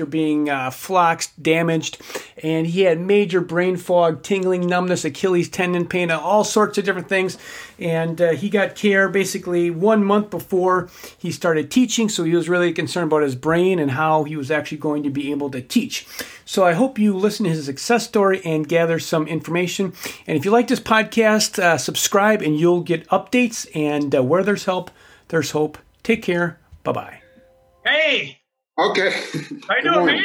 after being uh, floxed, damaged, and he had major brain fog, tingling, numbness, Achilles tendon pain, all sorts of different things. And uh, he got care basically one month before he started teaching, so he was really concerned about his brain and how he was actually going to be able to teach. So I hope you listen to his success story and gather some information. And if you like this podcast, uh, subscribe and you'll get updates. And uh, where there's help, there's hope. Take care. Bye bye. Hey. Okay. How you doing, man?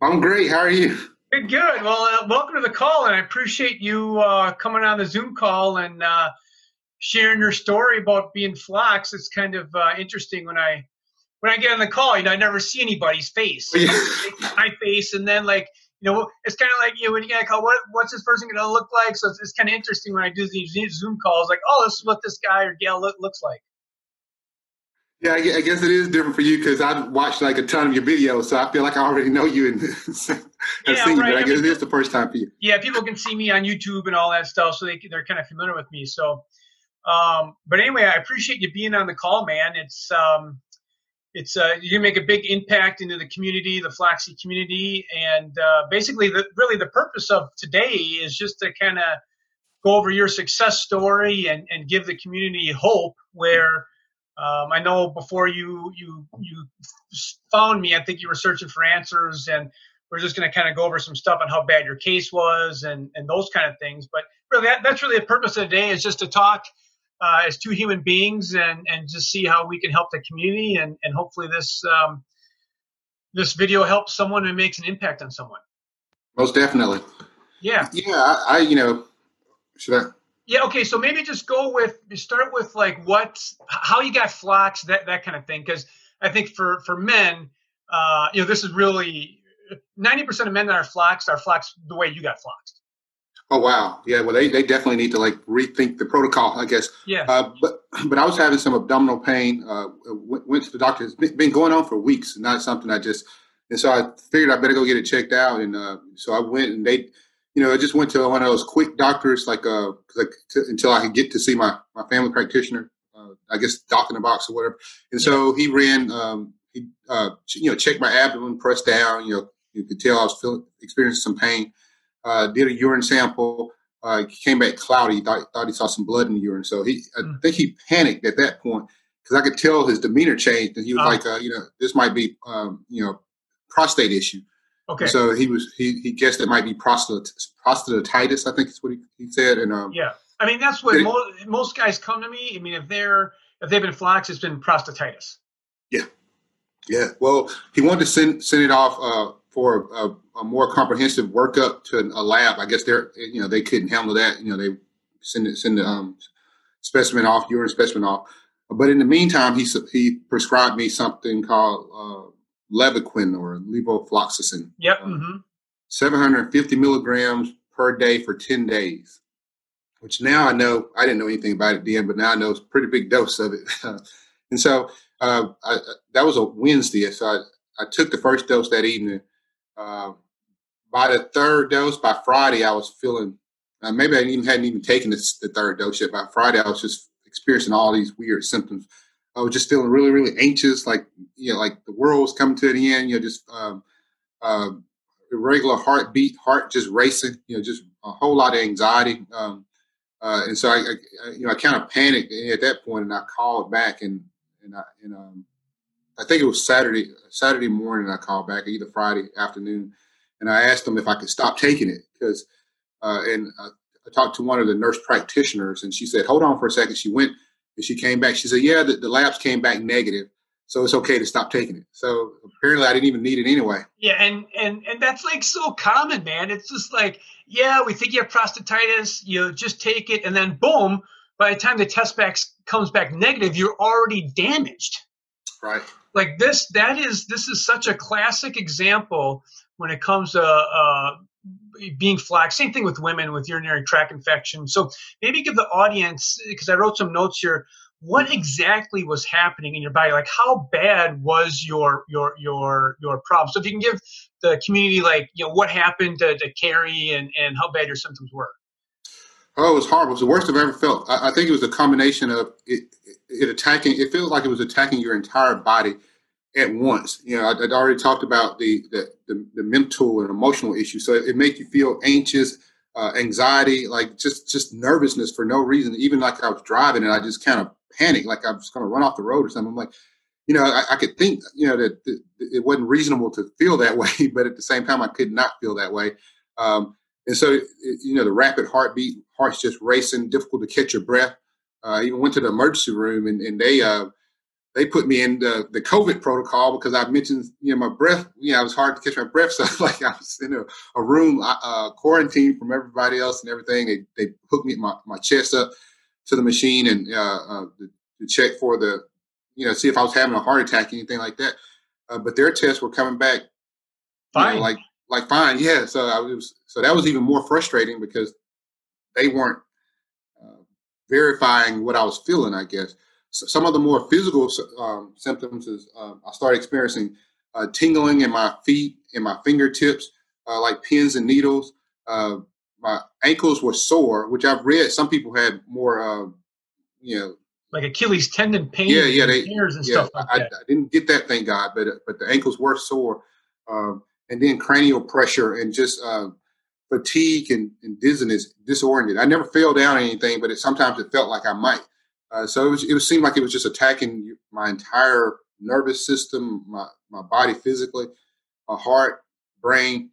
I'm great. How are you? Good, good. Well, uh, welcome to the call, and I appreciate you uh, coming on the Zoom call and uh, sharing your story about being flox. It's kind of uh, interesting when I when I get on the call. You know, I never see anybody's face, Yeah. my face, and then like you know, it's kind of like you know when you get a call. What what's this person going to look like? So it's, it's kind of interesting when I do these Zoom calls. Like, oh, this is what this guy or gal look, looks like. Yeah, I guess it is different for you because I've watched like a ton of your videos, so I feel like I already know you and have Yeah, seen you. But I I guess mean- it is the first time for you. yeah, people can see me on YouTube and all that stuff, so they they're kind of familiar with me. So, um, but anyway, I appreciate you being on the call, man. It's um, it's uh, you make a big impact into the community, the Floxy community, and uh, basically, the really the purpose of today is just to kind of go over your success story and and give the community hope where. Um, I know before you you you found me, I think you were searching for answers, and we're just going to kind of go over some stuff on how bad your case was and and those kind of things. But really, that, that's really the purpose of the day is just to talk uh, as two human beings and and just see how we can help the community and and hopefully this um, this video helps someone and makes an impact on someone. Most definitely. Yeah, Yeah, I, I you know, should I? Yeah. Okay, so maybe just go with start with like what how you got flocks that that kind of thing because I think for for men, uh, you know, this is really. 90% of men that are floxed are floxed the way you got floxed. Oh wow, yeah. Well, they, they definitely need to like rethink the protocol, I guess. Yeah. Uh, but but I was having some abdominal pain. Uh, went, went to the doctor. It's been, been going on for weeks. Not something I just. And so I figured I better go get it checked out. And uh, so I went, and they, you know, I just went to one of those quick doctors, like uh, I, to, until I could get to see my my family practitioner. Uh, I guess doc in the box or whatever. And so he ran. Um, he uh, you know checked my abdomen, pressed down. You know, you could tell I was feeling experiencing some pain. Uh, did a urine sample uh, came back cloudy. Thought, thought he saw some blood in the urine. So he, I Mm. think he panicked at that point because I could tell his demeanor changed, and he was Oh. like, uh, you know, this might be, um, you know, prostate issue. Okay. So he was he, he guessed it might be prostate prostatitis. I think is what he, he said. And um, Yeah, I mean that's what it- most, most guys come to me. I mean, if they're if they've been floxed, it's been prostatitis. yeah, yeah. well, he wanted to send send it off uh, for a, a more comprehensive workup to a lab. I guess they're you know they couldn't handle that. You know they send it send the um, specimen off, urine specimen off. But in the meantime, he he prescribed me something called uh, Levaquin or levofloxacin, Yep. Um, hmm 750 milligrams per day for 10 days. Which now I know I didn't know anything about it then, but now I know it's a pretty big dose of it. and so uh, I, I- that was a Wednesday, so I, I took the first dose that evening. Uh, by the third dose, by Friday, I was feeling uh, maybe I even hadn't even taken this, the third dose yet. By Friday, I was just experiencing all these weird symptoms. I was just feeling really, really anxious, like you know, like the world was coming to an end. You know, just um, uh, irregular heartbeat, heart just racing. You know, just a whole lot of anxiety. Um, uh, and so I, I, you know, I kind of panicked at that point, and I called back, and and I, and um, I think it was Saturday, Saturday morning. I called back, either Friday afternoon, and I asked them if I could stop taking it because, uh, and I, I talked to one of the nurse practitioners, and she said, "Hold on for a second. She went and she came back. She said, "Yeah, the, the labs came back negative, so it's okay to stop taking it." So apparently, I didn't even need it anyway. Yeah, and and and that's like so common, man. It's just like, yeah, we think you have prostatitis. You know, just take it, and then boom. By the time the test back comes back negative, you're already damaged. Right. like this that is this is such a classic example when it comes to uh, being flox same thing with women with urinary tract infection so maybe give the audience because i wrote some notes here what exactly was happening in your body like how bad was your your your your problem so if you can give the community like you know what happened to, to carrie and and how bad your symptoms were Oh, it was horrible. It was the worst I've ever felt. I, I think it was a combination of it, it attacking. It feels like it was attacking your entire body, at once. You know, I, would already talked about the, the, the the mental and emotional issues. So it, it makes you feel anxious, uh, anxiety, like just just nervousness for no reason. Even like I was driving and I just kind of panicked, like I was going to run off the road or something. I'm like, you know, I, I could think, you know, that, that, it wasn't reasonable to feel that way, but at the same time, I could not feel that way. Um, and so, you know, the rapid heartbeat, heart's just racing, difficult to catch your breath. Uh, I even went to the emergency room and, and they uh, they put me in the, the COVID protocol because I mentioned, you know, my breath, you know, it was hard to catch my breath. So like I was in a, a room, uh, quarantined from everybody else and everything. They, they hooked me my, my chest up to the machine and uh, uh, to check for the, you know, see if I was having a heart attack, anything like that. Uh, but their tests were coming back fine, know, like like fine, yeah. So I was so that was even more frustrating because they weren't uh, verifying what I was feeling, I guess some of the more physical um, symptoms is uh, I started experiencing uh, tingling in my feet and my fingertips, uh, like pins and needles. Uh, my ankles were sore, which I've read some people had more, uh, you know, like Achilles tendon pain. Yeah, yeah, they, tears and yeah, stuff like I, that. I, didn't get that, thank God, but but the ankles were sore, um, and then cranial pressure and just uh, fatigue and, and dizziness, disoriented. I never fell down or anything, but it, sometimes it felt like I might. Uh, so it, was, it seemed like it was just attacking my entire nervous system, my, my body physically, my heart, brain,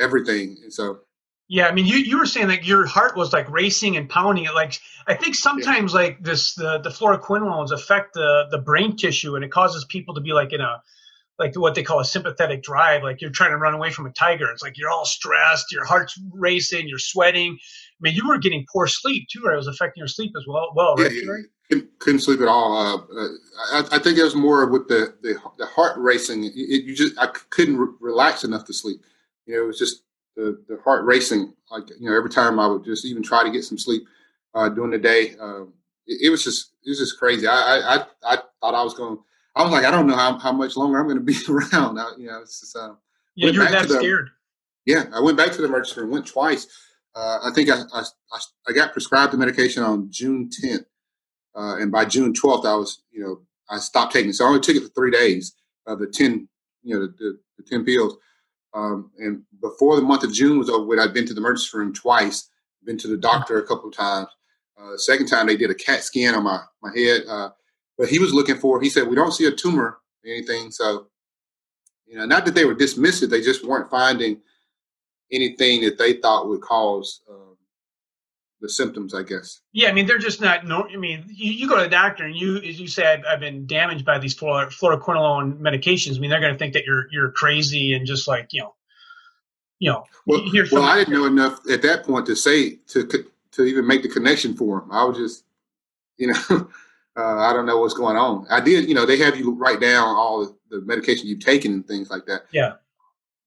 everything. And so. Yeah, I mean, you, you were saying that your heart was like racing and pounding it. Like I think sometimes yeah. like this the the fluoroquinolones affect the the brain tissue and it causes people to be like in a like what they call a sympathetic drive. Like you're trying to run away from a tiger. It's like you're all stressed, your heart's racing, you're sweating. I mean, you were getting poor sleep too, right? It was affecting your sleep as well. Well, right? Yeah, couldn't, couldn't sleep at all. Uh, uh, I, I, think it was more with the, the, the heart racing. It, it, you just I couldn't re- relax enough to sleep. You know, it was just the, the heart racing. Like you know, every time I would just even try to get some sleep uh, during the day, uh, it, it, was just it was just crazy. I I, I thought I was going. I was like, I don't know how, how much longer I'm going to be around. I, you know, it's just. Uh, yeah, you were that the, scared. Yeah, I went back to the emergency room. Went twice. Uh, I think I, I, I got prescribed the medication on June 10th uh, and by June 12th, I was, you know, I stopped taking. So I only took it for three days of the 10, you know, the, the, the 10 pills. Um, and before the month of June was over I'd been to the emergency room twice, been to the doctor a couple of times. Uh, second time they did a CAT scan on my, my head. Uh, but he was looking for, he said, we don't see a tumor or anything. So, you know, not that they were dismissive, they just weren't finding anything that they thought would cause uh, the symptoms, I guess. Yeah, I mean they're just not. No, I mean you, you go to the doctor and you, as you say, I've, I've been damaged by these fluor, fluoroquinolone medications. I mean they're going to think that you're you're crazy and just like you know, you know. Well, well I didn't know enough at that point to say to to even make the connection for them. I was just, you know, uh, I don't know what's going on. I did, you know, they have you write down all the, the medication you've taken and things like that. Yeah.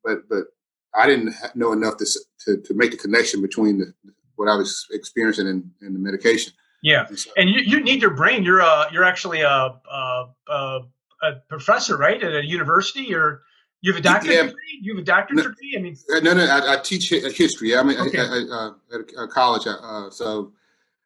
But but I didn't know enough to to, to make the connection between the what I was experiencing in, in the medication. Yeah, and, so, and you, you need your brain. You're uh you're actually a, a, a, a professor, right, at a university, or you have a doctorate yeah, degree. You have a doctorate no, degree. I mean, uh, no, no, I, I teach history. I mean, okay. I, I, uh, at a college, uh, so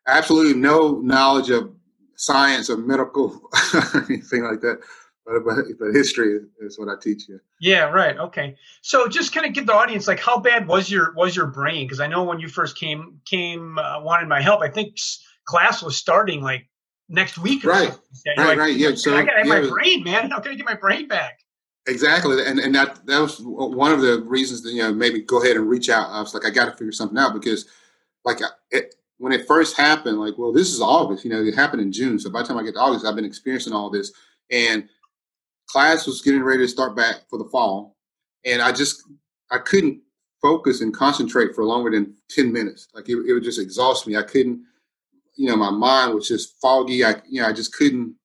absolutely no knowledge of science or medical anything like that but, but, but history is what I teach you. Yeah, right. Okay. So just kind of give the audience like how bad was your was your brain? Because I know when you first came came uh, wanted my help, I think class was starting like next week. right. Right. Like, right. Yeah. So I got yeah. my brain, man. How can I get my brain back? Exactly, and and that that was one of the reasons that you know maybe go ahead and reach out. I was like, I got to figure something out because, like, it, when it first happened, like, well, this is August. You know, it happened in June. So by the time I get to August, I've been experiencing all this, and class was getting ready to start back for the fall, and I just I couldn't focus and concentrate for longer than ten minutes. Like it, it would just exhaust me. I couldn't, you know, my mind was just foggy. I you know I just couldn't.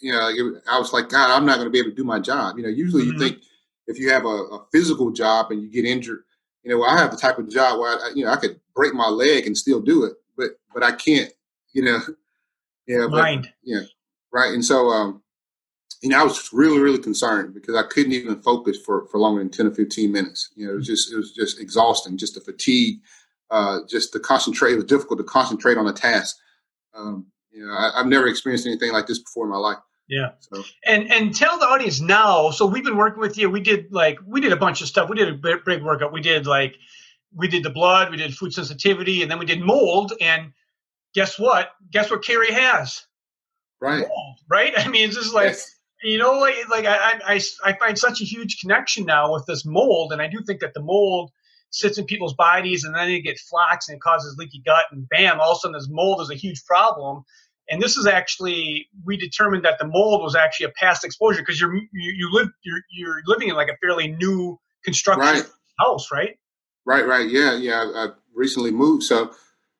You know, it, I was like, God, I'm not going to be able to do my job. You know, usually mm-hmm. you think if you have a, a, physical job and you get injured, you know, I have the type of job where I, you know I could break my leg and still do it, but but I can't. You know, yeah, mind. Yeah, right. And so, um, you know, I was really, really concerned because I couldn't even focus for, for longer than 10 or 15 minutes. You know, it was just, it was just exhausting, just the fatigue, uh, just to concentrate. It was difficult to concentrate on a task. Um, you know, I, have never experienced anything like this before in my life. Yeah. So. And and tell the audience now. So we've been working with you. We did like we did a bunch of stuff. We did a big, big workup. We did like we did the blood. We did food sensitivity, and then we did mold. And guess what? Guess what Carrie has? Right. Mold, right. I mean, it's just like. Yes. You know, like like I, I I find such a huge connection now with this mold, and I do think that the mold sits in people's bodies, and then they get flox and it causes leaky gut, and bam, all of a sudden this mold is a huge problem and this is actually we determined that the mold was actually a past exposure because you're you, you live you're, you're living in like a fairly new construction right. house, right? Right, right, yeah, yeah. I, I, recently moved, so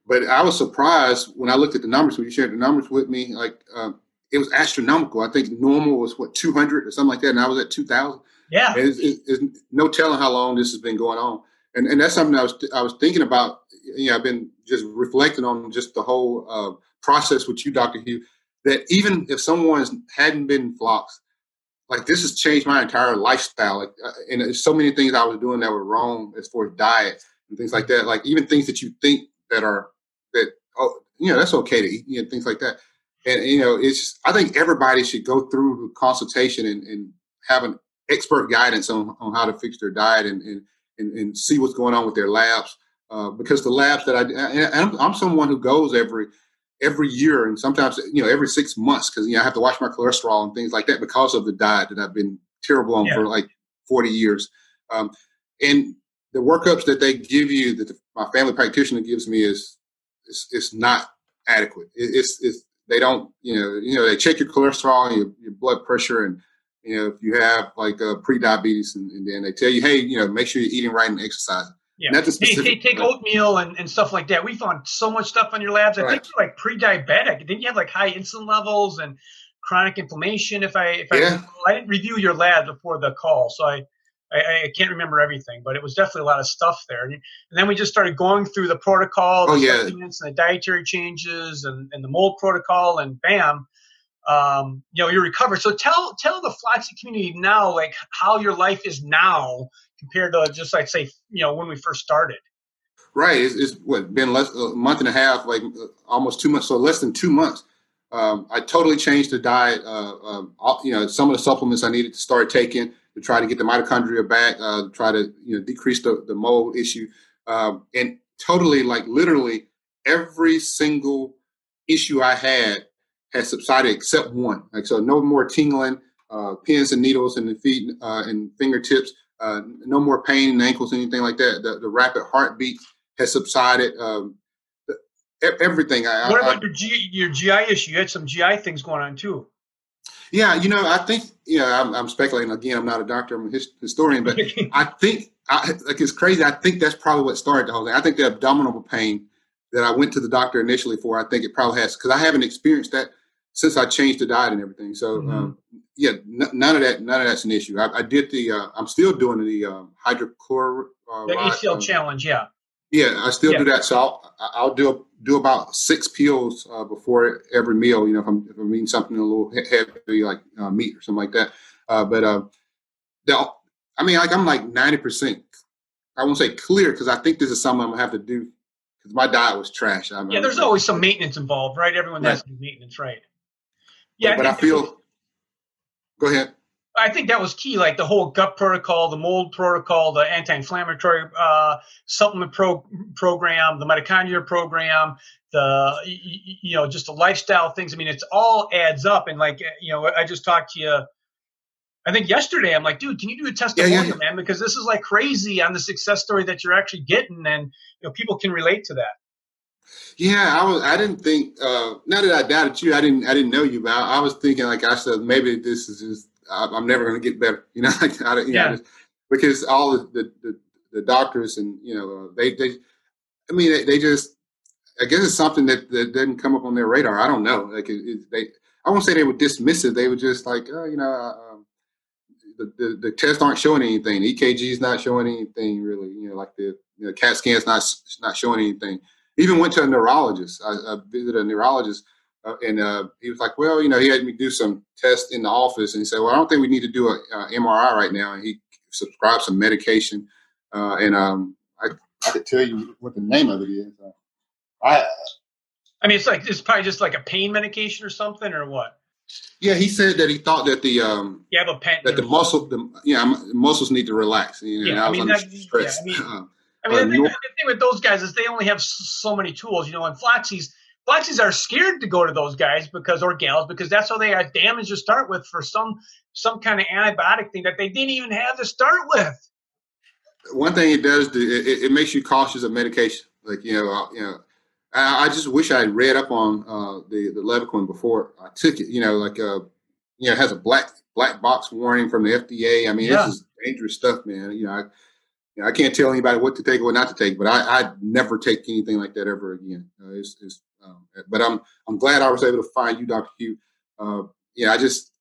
but I was surprised when I looked at the numbers when you shared the numbers with me. Like um, it was astronomical. I think normal was what 200 or something like that, and I was at 2,000. Yeah, it's, it's, it's no telling how long this has been going on, and and that's something I was I was thinking about. You know, I've been just reflecting on just the whole. Uh, process with you, Dr. Hugh, that even if someone hadn't been flocks, like this has changed my entire lifestyle. Like, uh, and there's so many things I was doing that were wrong as far as diet and things like that. Like even things that you think that are that oh you know that's okay to eat, you know things like that. And you know it's just, I think everybody should go through consultation and, and have an expert guidance on, on how to fix their diet and, and and, and see what's going on with their labs. Uh, because the labs that I, and I'm, I'm someone who goes every every year and sometimes you know every six months because you know I have to watch my cholesterol and things like that because of the diet that I've been terrible on yeah. for like 40 years. Um, and the workups that they give you that the, my family practitioner gives me is it's, it's not adequate. It, it's, it's they don't you know you know they check your cholesterol and your, your blood pressure and you know if you have like a pre-diabetes and, and then they tell you hey you know make sure you're eating right and exercising yeah. Not hey, take, take oatmeal and, and stuff like that. We found so much stuff on your labs. I right. think you're like pre-diabetic. Didn't you have like high insulin levels and chronic inflammation? If I if yeah. I, I didn't review your lab before the call, so I, I, I can't remember everything, but it was definitely a lot of stuff there. And, and then we just started going through the protocol, the oh, yeah. and the dietary changes and, and the mold protocol, and bam, um, you know, you recover. So tell tell the Floxy community now, like how your life is now compared to just like say you know when we first started right it's, it's what been less a month and a half like uh, almost two months so less than two months um, i totally changed the diet uh, um, you know some of the supplements i needed to start taking to try to get the mitochondria back uh, try to you know decrease the, the mold issue um, and totally like literally every single issue i had has subsided except one like so no more tingling uh, pins and needles in the feet uh, and fingertips uh, no more pain in the ankles, anything like that. The, the rapid heartbeat has subsided. Um, everything. I, what about I, your, G, your GI issue? You had some GI things going on too. Yeah, you know, I think, yeah, I'm, I'm speculating again. I'm not a doctor, I'm a his, historian, but I think, I, like, it's crazy. I think that's probably what started the whole thing. I think the abdominal pain that I went to the doctor initially for, I think it probably has, because I haven't experienced that since I changed the diet and everything. So, mm-hmm. um, yeah, n- none of that, none of that's an issue. I, I did the, uh, I'm still doing the um, hydrochlor. Uh, the HCL um, challenge, yeah. Yeah, I still yeah. do that. So I'll, I'll do do about six peels uh, before every meal. You know, if I'm if I'm eating something a little heavy like uh, meat or something like that. Uh, but uh, the, I mean, like I'm like ninety percent. I won't say clear because I think this is something I'm gonna have to do because my diet was trash. I yeah, there's always some maintenance involved, right? Everyone right. has to do maintenance, right? Yeah, but I, I feel Go ahead. I think that was key, like the whole gut protocol, the mold protocol, the anti-inflammatory uh, supplement pro- program, the mitochondria program, the you know just the lifestyle things. I mean, it's all adds up. And like you know, I just talked to you. I think yesterday, I'm like, dude, can you do a testimonial, yeah, yeah, yeah. man? Because this is like crazy on the success story that you're actually getting, and you know, people can relate to that. Yeah, I was. I didn't think. Uh, not that I doubted you. I didn't. I didn't know you, but I, I was thinking like I said, maybe this is just. I, am never going to get better. You know, like I, you yeah. Know, because all the, the, the doctors and you know uh, they they. I mean, they, they, just. I guess it's something that, that didn't come up on their radar. I don't know. Like it, it, they. I won't say they were dismissive. They were just like, oh, you know, uh, um, the, the, the tests aren't showing anything. The EKG is not showing anything really. You know, like the you know, CAT scan's not not showing anything even went to a neurologist. I, I visited a neurologist, uh, and uh, he was like, "Well, you know, he had me do some tests in the office, and he said, well, I don't think we need to do an a MRI right now." And he subscribed some medication, uh, and um, I, I could tell you what the name of it is. I, I mean, it's like it's probably just like a pain medication or something, or what? Yeah, he said that he thought that the um yeah, but pen, that the muscle the yeah muscles need to relax. You know, yeah, I, was mean, under that, stress. Yeah, I mean, I mean Uh, the, thing, the thing with those guys is they only have so many tools, you know. And Floxies, Floxies are scared to go to those guys because or gals because that's how they got damage to start with for some some kind of antibiotic thing that they didn't even have to start with. one thing it does do it, it- makes you cautious of medication. Like you know, you know, I, I just wish I had read up on uh, the the Levaquin before I took it. You know, like uh, you know, it has a black black box warning from the FDA. I mean, Yeah. this is dangerous stuff, man. You know, I you know, I can't tell anybody what to take or what not to take, but I I'd never take anything like that ever again. Uh, it's, it's um, but I'm I'm glad I was able to find you, Doctor Hugh. Uh, yeah, I just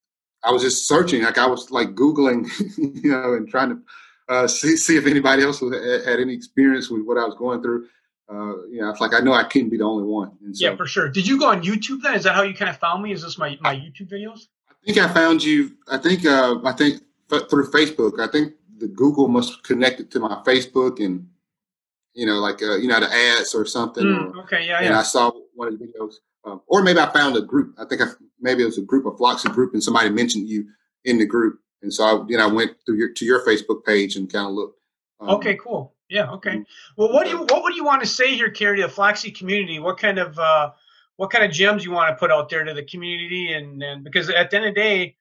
I was just searching, like I was like googling, you know, and trying to uh, see see if anybody else was, had, any experience with what I was going through. Uh, you know, it's like I know I couldn't be the only one. And so Yeah, for sure. Did you go on YouTube then? Is that how you kind of found me? Is this my my YouTube videos? I think I found you. I think uh, I think f- through Facebook. I think the Google must connect it to my Facebook and you know, like uh, you know, the ads or something. Mm, okay, yeah, and yeah. I saw one of the videos, um, or maybe I found a group. I think I, maybe it was a group, a Floxy group, and somebody mentioned you in the group, and so I, then I went through your to your Facebook page and kind of looked. Um, Okay, cool. Yeah, okay. Well, what do you what would you want to say here, Carrie, to the Floxy community? What kind of uh, what kind of gems you want to put out there to the community? And, and because at the end of the day,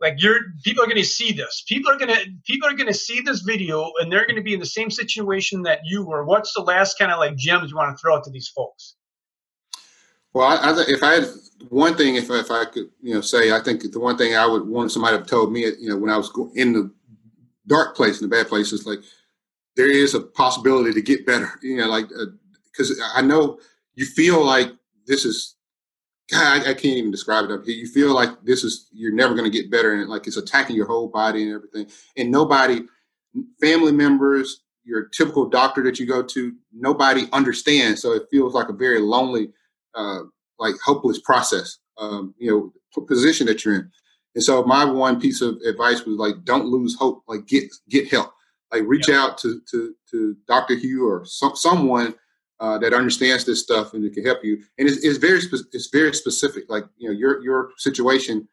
like you're people are going to see this. People are going to people are going to see this video, and they're going to be in the same situation that you were. What's the last kind of like gems you want to throw out to these folks? Well, I, I, if I had one thing, if if I could, you know, say, I think the one thing I would want somebody to have told me, you know, when I was in the dark place, in the bad place, is like there is a possibility to get better. You know, like uh, because I know you feel like this is. God, I, I can't even describe it up here. You feel like this is you're never going to get better, and like it's attacking your whole body and everything. And nobody, family members, your typical doctor that you go to, nobody understands. So it feels like a very lonely uh, like hopeless process, um, you know, position that you're in. And so my one piece of advice was like, don't lose hope. Like get get help. Like reach out to to to Dr. Hugh or some, someone uh, that understands this stuff and that can help you. And it's, it's very spe- it's very specific. Like you know, your your situation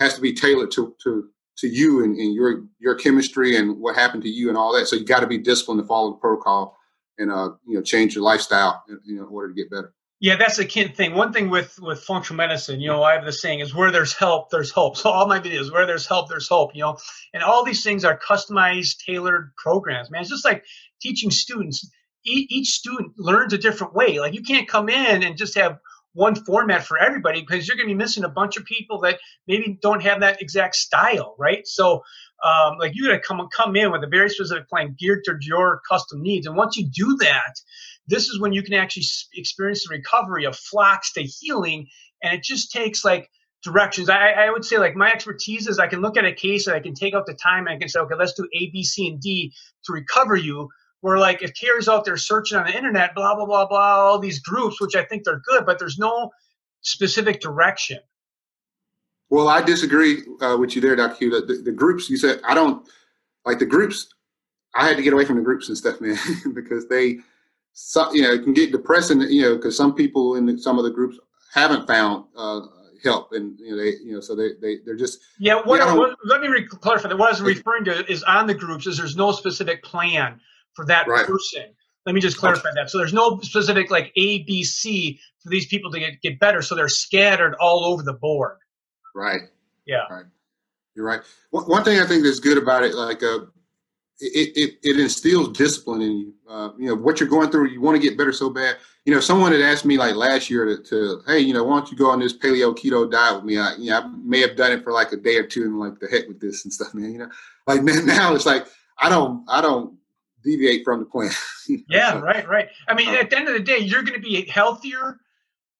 has to be tailored to to to you and, and your your chemistry and what happened to you and all that. So you got to be disciplined to follow the protocol and uh you know change your lifestyle in, in order to get better. Yeah, that's the key thing. One thing with with functional medicine, you know, I have the saying is where there's help, there's hope. So all my videos, where there's help, there's hope. You know, and all these things are customized, tailored programs. Man, it's just like teaching students. E- each student learns a different way. Like you can't come in and just have one format for everybody because you're going to be missing a bunch of people that maybe don't have that exact style, right? So, um, like you got to come come in with a very specific plan geared towards your custom needs. And once you do that, this is when you can actually experience the recovery of flocks to healing and it just takes like directions I, I would say like my expertise is i can look at a case and i can take out the time and i can say okay let's do a b c and d to recover you where like if Carrie's out there searching on the internet blah blah blah blah all these groups which i think they're good but there's no specific direction Well, I disagree uh, with you there, Dr. Hugh. The, the groups you said I don't like the groups. I had to get away from the groups and stuff, man, because they, so, you know, it can get depressing. You know, because some people in the, some of the groups haven't found uh, help, and you know, they, you know, so they they they're just yeah what, I what let me re- clarify that what i was referring to is on the groups is there's no specific plan for that Right. person let me just clarify that so there's no specific like a b c for these people to get, get better so they're scattered all over the board right. Yeah. Right. You're right. One, one thing I think that's good about it, like uh, it, it it instills discipline in you. Uh, you know what you're going through. You want to get better so bad. You know, someone had asked me like last year to, to hey, you know, why don't you go on this paleo keto diet with me? I, you know, I may have done it for like a day or two and like the heck with this and stuff, man. You know, like man, now it's like I don't I don't deviate from the plan. Yeah, right, right. I mean, Um, at the end of the day, you're going to be healthier,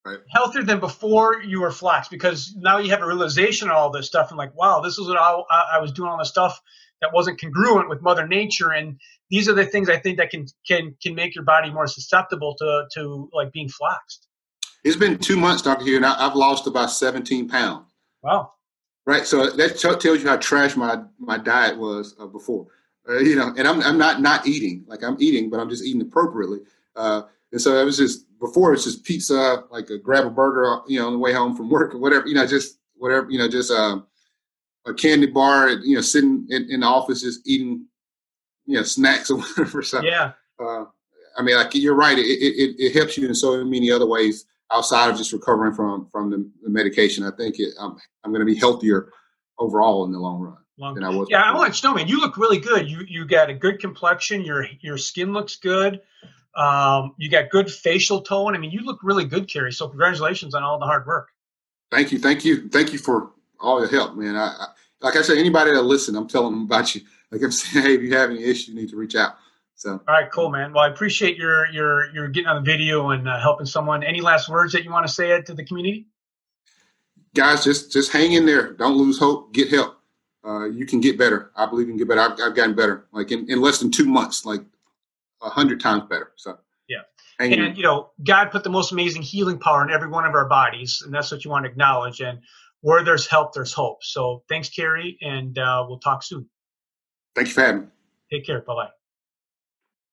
Right. healthier than before you were flox because now you have a realization of all this stuff and like, wow, this is what I, I I was doing all this stuff that wasn't congruent with Mother Nature, and these are the things I think that can can can make your body more susceptible to to like being floxed. It's been two months, Doctor Hugh, and I, I've lost about 17 pounds. Wow. Right. So that t- tells you how trash my my diet was uh, before. Uh, you know, and I'm I'm not not eating like I'm eating, but I'm just eating appropriately. Uh, and so it was just before it's just pizza, like a grab a burger, you know, on the way home from work or whatever. You know, just whatever, you know, just uh, a candy bar, you know, sitting in, in the office just eating, you know, snacks or whatever. So, yeah. Uh, I mean, like you're right. It, it, it helps you in so many other ways outside of just recovering from from the, the medication. I think it, I'm I'm going to be healthier overall in the long run. Long, than I was. Yeah, before. I want to know, man. You look really good. You you got a good complexion. Your your skin looks good. Um, you got good facial tone. I mean, you look really good, Carrie. So congratulations on all the hard work. Thank you, thank you, thank you for all your help, man. I, I like I said, anybody that listen, I'm telling them about you. Like I'm saying, hey, if you have any issue, you need to reach out. So. All right, cool, man. Well, I appreciate your your your getting on the video and uh, helping someone. Any last words that you want to say to the community? Guys, just just hang in there. Don't lose hope. Get help. Uh, you can get better. I believe you can get better. I've, I've gotten better, like in, in less than two months, like a hundred times better. So yeah, and in. you know, God put the most amazing healing power in every one of our bodies, and that's what you want to acknowledge. And where there's help, there's hope. So thanks, Carrie, and uh, we'll talk soon. Thank you for having me. Take care. Bye bye.